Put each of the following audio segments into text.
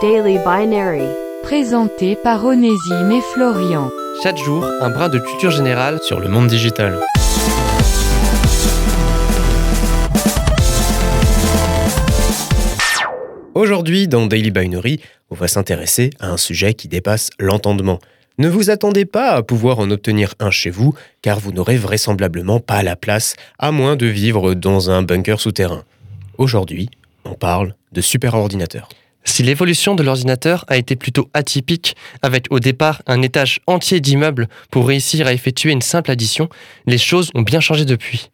Daily Binary. Présenté par Onésime et Florian. Chaque jour, un brin de culture générale sur le monde digital. Aujourd'hui, dans Daily Binary, on va s'intéresser à un sujet qui dépasse l'entendement. Ne vous attendez pas à pouvoir en obtenir un chez vous, car vous n'aurez vraisemblablement pas la place, à moins de vivre dans un bunker souterrain. Aujourd'hui, on parle de superordinateur. Si l'évolution de l'ordinateur a été plutôt atypique, avec au départ un étage entier d'immeubles pour réussir à effectuer une simple addition, les choses ont bien changé depuis.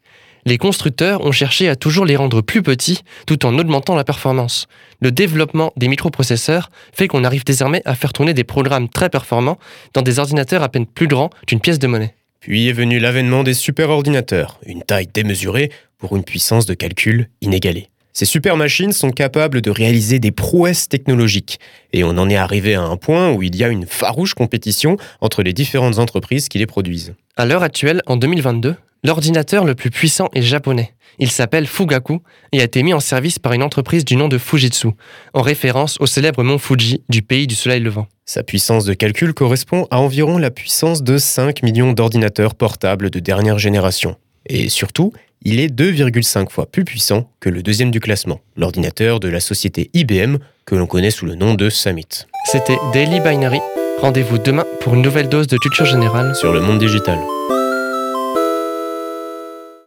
Les constructeurs ont cherché à toujours les rendre plus petits tout en augmentant la performance. Le développement des microprocesseurs fait qu'on arrive désormais à faire tourner des programmes très performants dans des ordinateurs à peine plus grands qu'une pièce de monnaie. Puis est venu l'avènement des superordinateurs, une taille démesurée pour une puissance de calcul inégalée. Ces super machines sont capables de réaliser des prouesses technologiques. Et on en est arrivé à un point où il y a une farouche compétition entre les différentes entreprises qui les produisent. À l'heure actuelle, en 2022, l'ordinateur le plus puissant est japonais. Il s'appelle Fugaku et a été mis en service par une entreprise du nom de Fujitsu, en référence au célèbre mont Fuji du pays du soleil levant. Sa puissance de calcul correspond à environ la puissance de 5 millions d'ordinateurs portables de dernière génération. Et surtout, il est 2,5 fois plus puissant que le deuxième du classement, l'ordinateur de la société IBM que l'on connaît sous le nom de Summit. C'était Daily Binary. Rendez-vous demain pour une nouvelle dose de culture générale sur le monde digital.